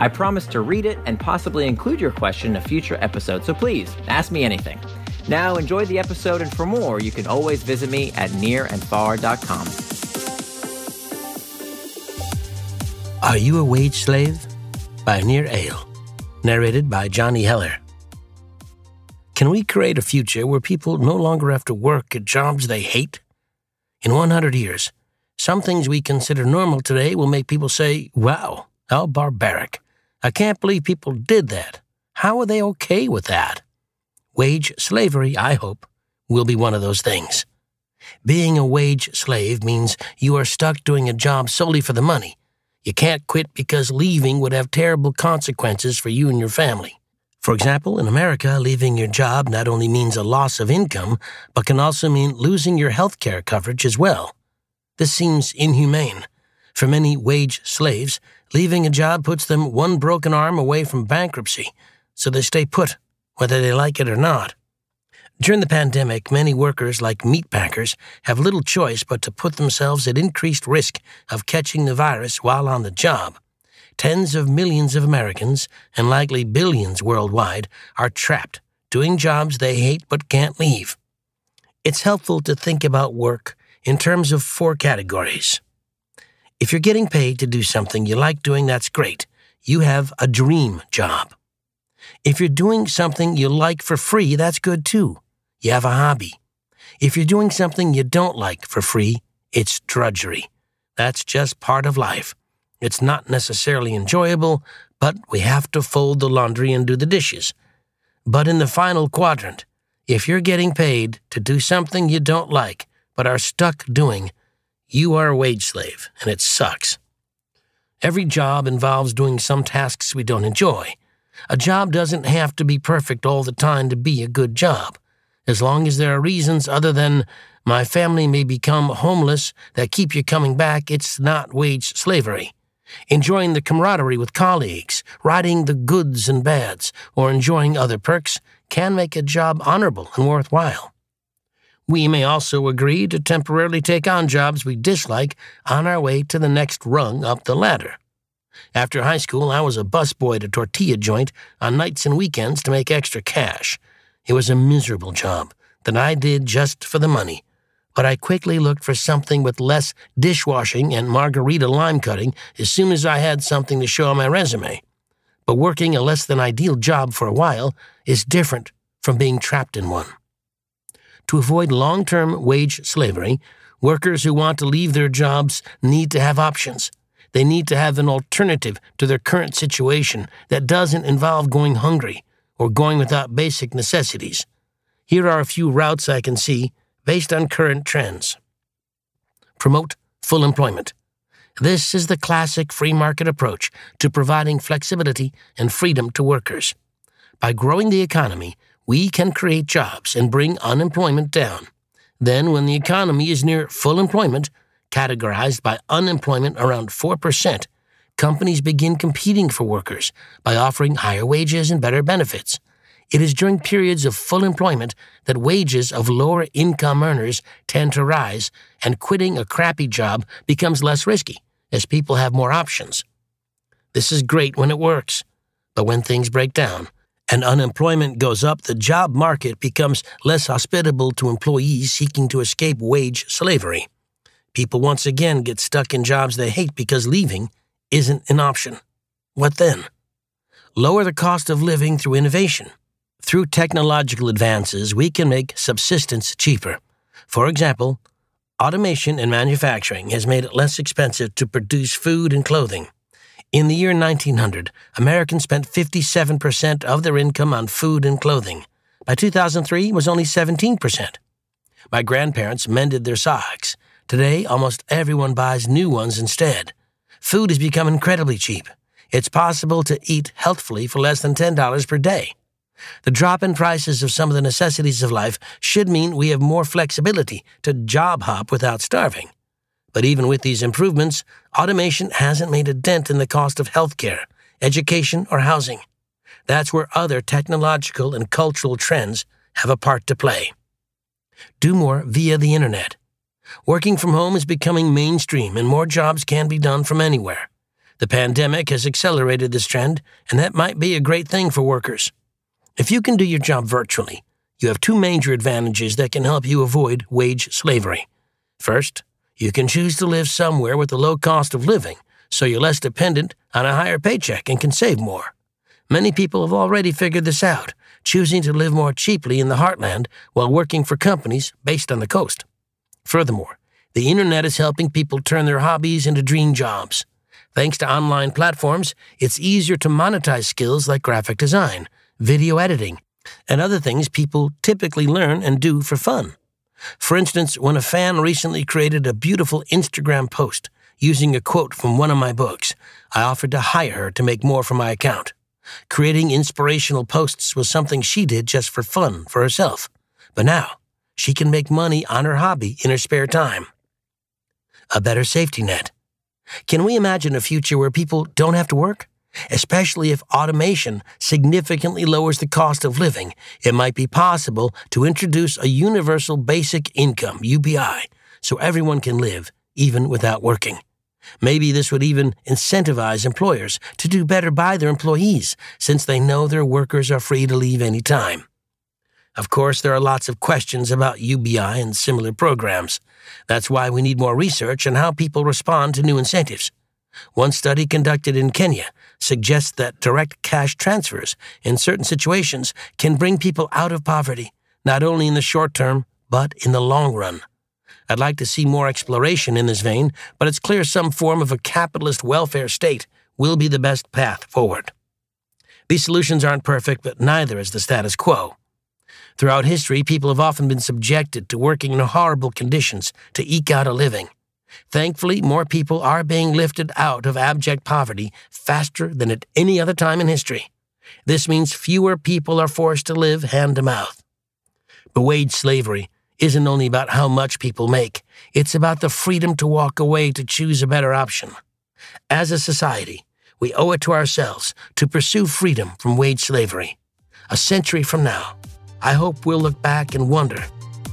I promise to read it and possibly include your question in a future episode, so please ask me anything. Now, enjoy the episode, and for more, you can always visit me at nirandfar.com. Are You a Wage Slave? by Nir Eyal, narrated by Johnny Heller. Can we create a future where people no longer have to work at jobs they hate? In 100 years, some things we consider normal today will make people say, wow, how barbaric. I can't believe people did that. How are they okay with that? Wage slavery, I hope, will be one of those things. Being a wage slave means you are stuck doing a job solely for the money. You can't quit because leaving would have terrible consequences for you and your family. For example, in America, leaving your job not only means a loss of income, but can also mean losing your health care coverage as well. This seems inhumane. For many wage slaves, leaving a job puts them one broken arm away from bankruptcy, so they stay put, whether they like it or not. During the pandemic, many workers, like meat packers, have little choice but to put themselves at increased risk of catching the virus while on the job tens of millions of Americans, and likely billions worldwide, are trapped doing jobs they hate but can't leave. It's helpful to think about work in terms of four categories. If you're getting paid to do something you like doing, that's great. You have a dream job. If you're doing something you like for free, that's good too. You have a hobby. If you're doing something you don't like for free, it's drudgery. That's just part of life. It's not necessarily enjoyable, but we have to fold the laundry and do the dishes. But in the final quadrant, if you're getting paid to do something you don't like but are stuck doing, you are a wage slave, and it sucks. Every job involves doing some tasks we don't enjoy. A job doesn't have to be perfect all the time to be a good job. As long as there are reasons other than my family may become homeless that keep you coming back, it's not wage slavery enjoying the camaraderie with colleagues, riding the goods and bads, or enjoying other perks can make a job honorable and worthwhile. We may also agree to temporarily take on jobs we dislike on our way to the next rung up the ladder. After high school, I was a busboy at a tortilla joint on nights and weekends to make extra cash. It was a miserable job that I did just for the money but I quickly looked for something with less dishwashing and margarita lime cutting as soon as I had something to show on my resume. But working a less than ideal job for a while is different from being trapped in one. To avoid long term wage slavery, workers who want to leave their jobs need to have options. They need to have an alternative to their current situation that doesn't involve going hungry or going without basic necessities. Here are a few routes I can see based on current trends. Promote full employment. This is the classic free market approach to providing flexibility and freedom to workers. By growing the economy, we can create jobs and bring unemployment down. Then, when the economy is near full employment, categorized by unemployment around 4%, companies begin competing for workers by offering higher wages and better benefits. It is during periods of full employment that wages of lower income earners tend to rise, and quitting a crappy job becomes less risky as people have more options. This is great when it works, but when things break down and unemployment goes up, the job market becomes less hospitable to employees seeking to escape wage slavery. People once again get stuck in jobs they hate because leaving isn't an option. What then? Lower the cost of living through innovation. Through technological advances, we can make subsistence cheaper. For example, automation in manufacturing has made it less expensive to produce food and clothing. In the year 1900, Americans spent 57% of their income on food and clothing. By 2003, it was only 17%. My grandparents mended their socks. Today, almost everyone buys new ones instead. Food has become incredibly cheap. It's possible to eat healthfully for less than $10 per day. The drop in prices of some of the necessities of life should mean we have more flexibility to job hop without starving. But even with these improvements, automation hasn't made a dent in the cost of healthcare, education, or housing. That's where other technological and cultural trends have a part to play. Do more via the internet. Working from home is becoming mainstream and more jobs can be done from anywhere. The pandemic has accelerated this trend, and that might be a great thing for workers. If you can do your job virtually, you have two major advantages that can help you avoid wage slavery. First, you can choose to live somewhere with a low cost of living, so you're less dependent on a higher paycheck and can save more. Many people have already figured this out, choosing to live more cheaply in the heartland while working for companies based on the coast. Furthermore, the internet is helping people turn their hobbies into dream jobs. Thanks to online platforms, it's easier to monetize skills like graphic design, video editing, and other things people typically learn and do for fun. For instance, when a fan recently created a beautiful Instagram post using a quote from one of my books, I offered to hire her to make more for my account. Creating inspirational posts was something she did just for fun for herself. But now, she can make money on her hobby in her spare time. A better safety net. Can we imagine a future where people don't have to work? Especially if automation significantly lowers the cost of living, it might be possible to introduce a universal basic income, UBI, so everyone can live even without working. Maybe this would even incentivize employers to do better by their employees, since they know their workers are free to leave any time. Of course, there are lots of questions about UBI and similar programs. That's why we need more research on how people respond to new incentives. One study conducted in Kenya suggests that direct cash transfers in certain situations can bring people out of poverty, not only in the short term, but in the long run. I'd like to see more exploration in this vein, but it's clear some form of a capitalist welfare state will be the best path forward. These solutions aren't perfect, but neither is the status quo. Throughout history, people have often been subjected to working in horrible conditions to eke out a living. Thankfully, more people are being lifted out of abject poverty faster than at any other time in history. This means fewer people are forced to live hand to mouth. But wage slavery isn't only about how much people make, it's about the freedom to walk away to choose a better option. As a society, we owe it to ourselves to pursue freedom from wage slavery. A century from now, I hope we'll look back and wonder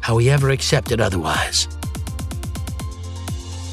how we ever accepted otherwise.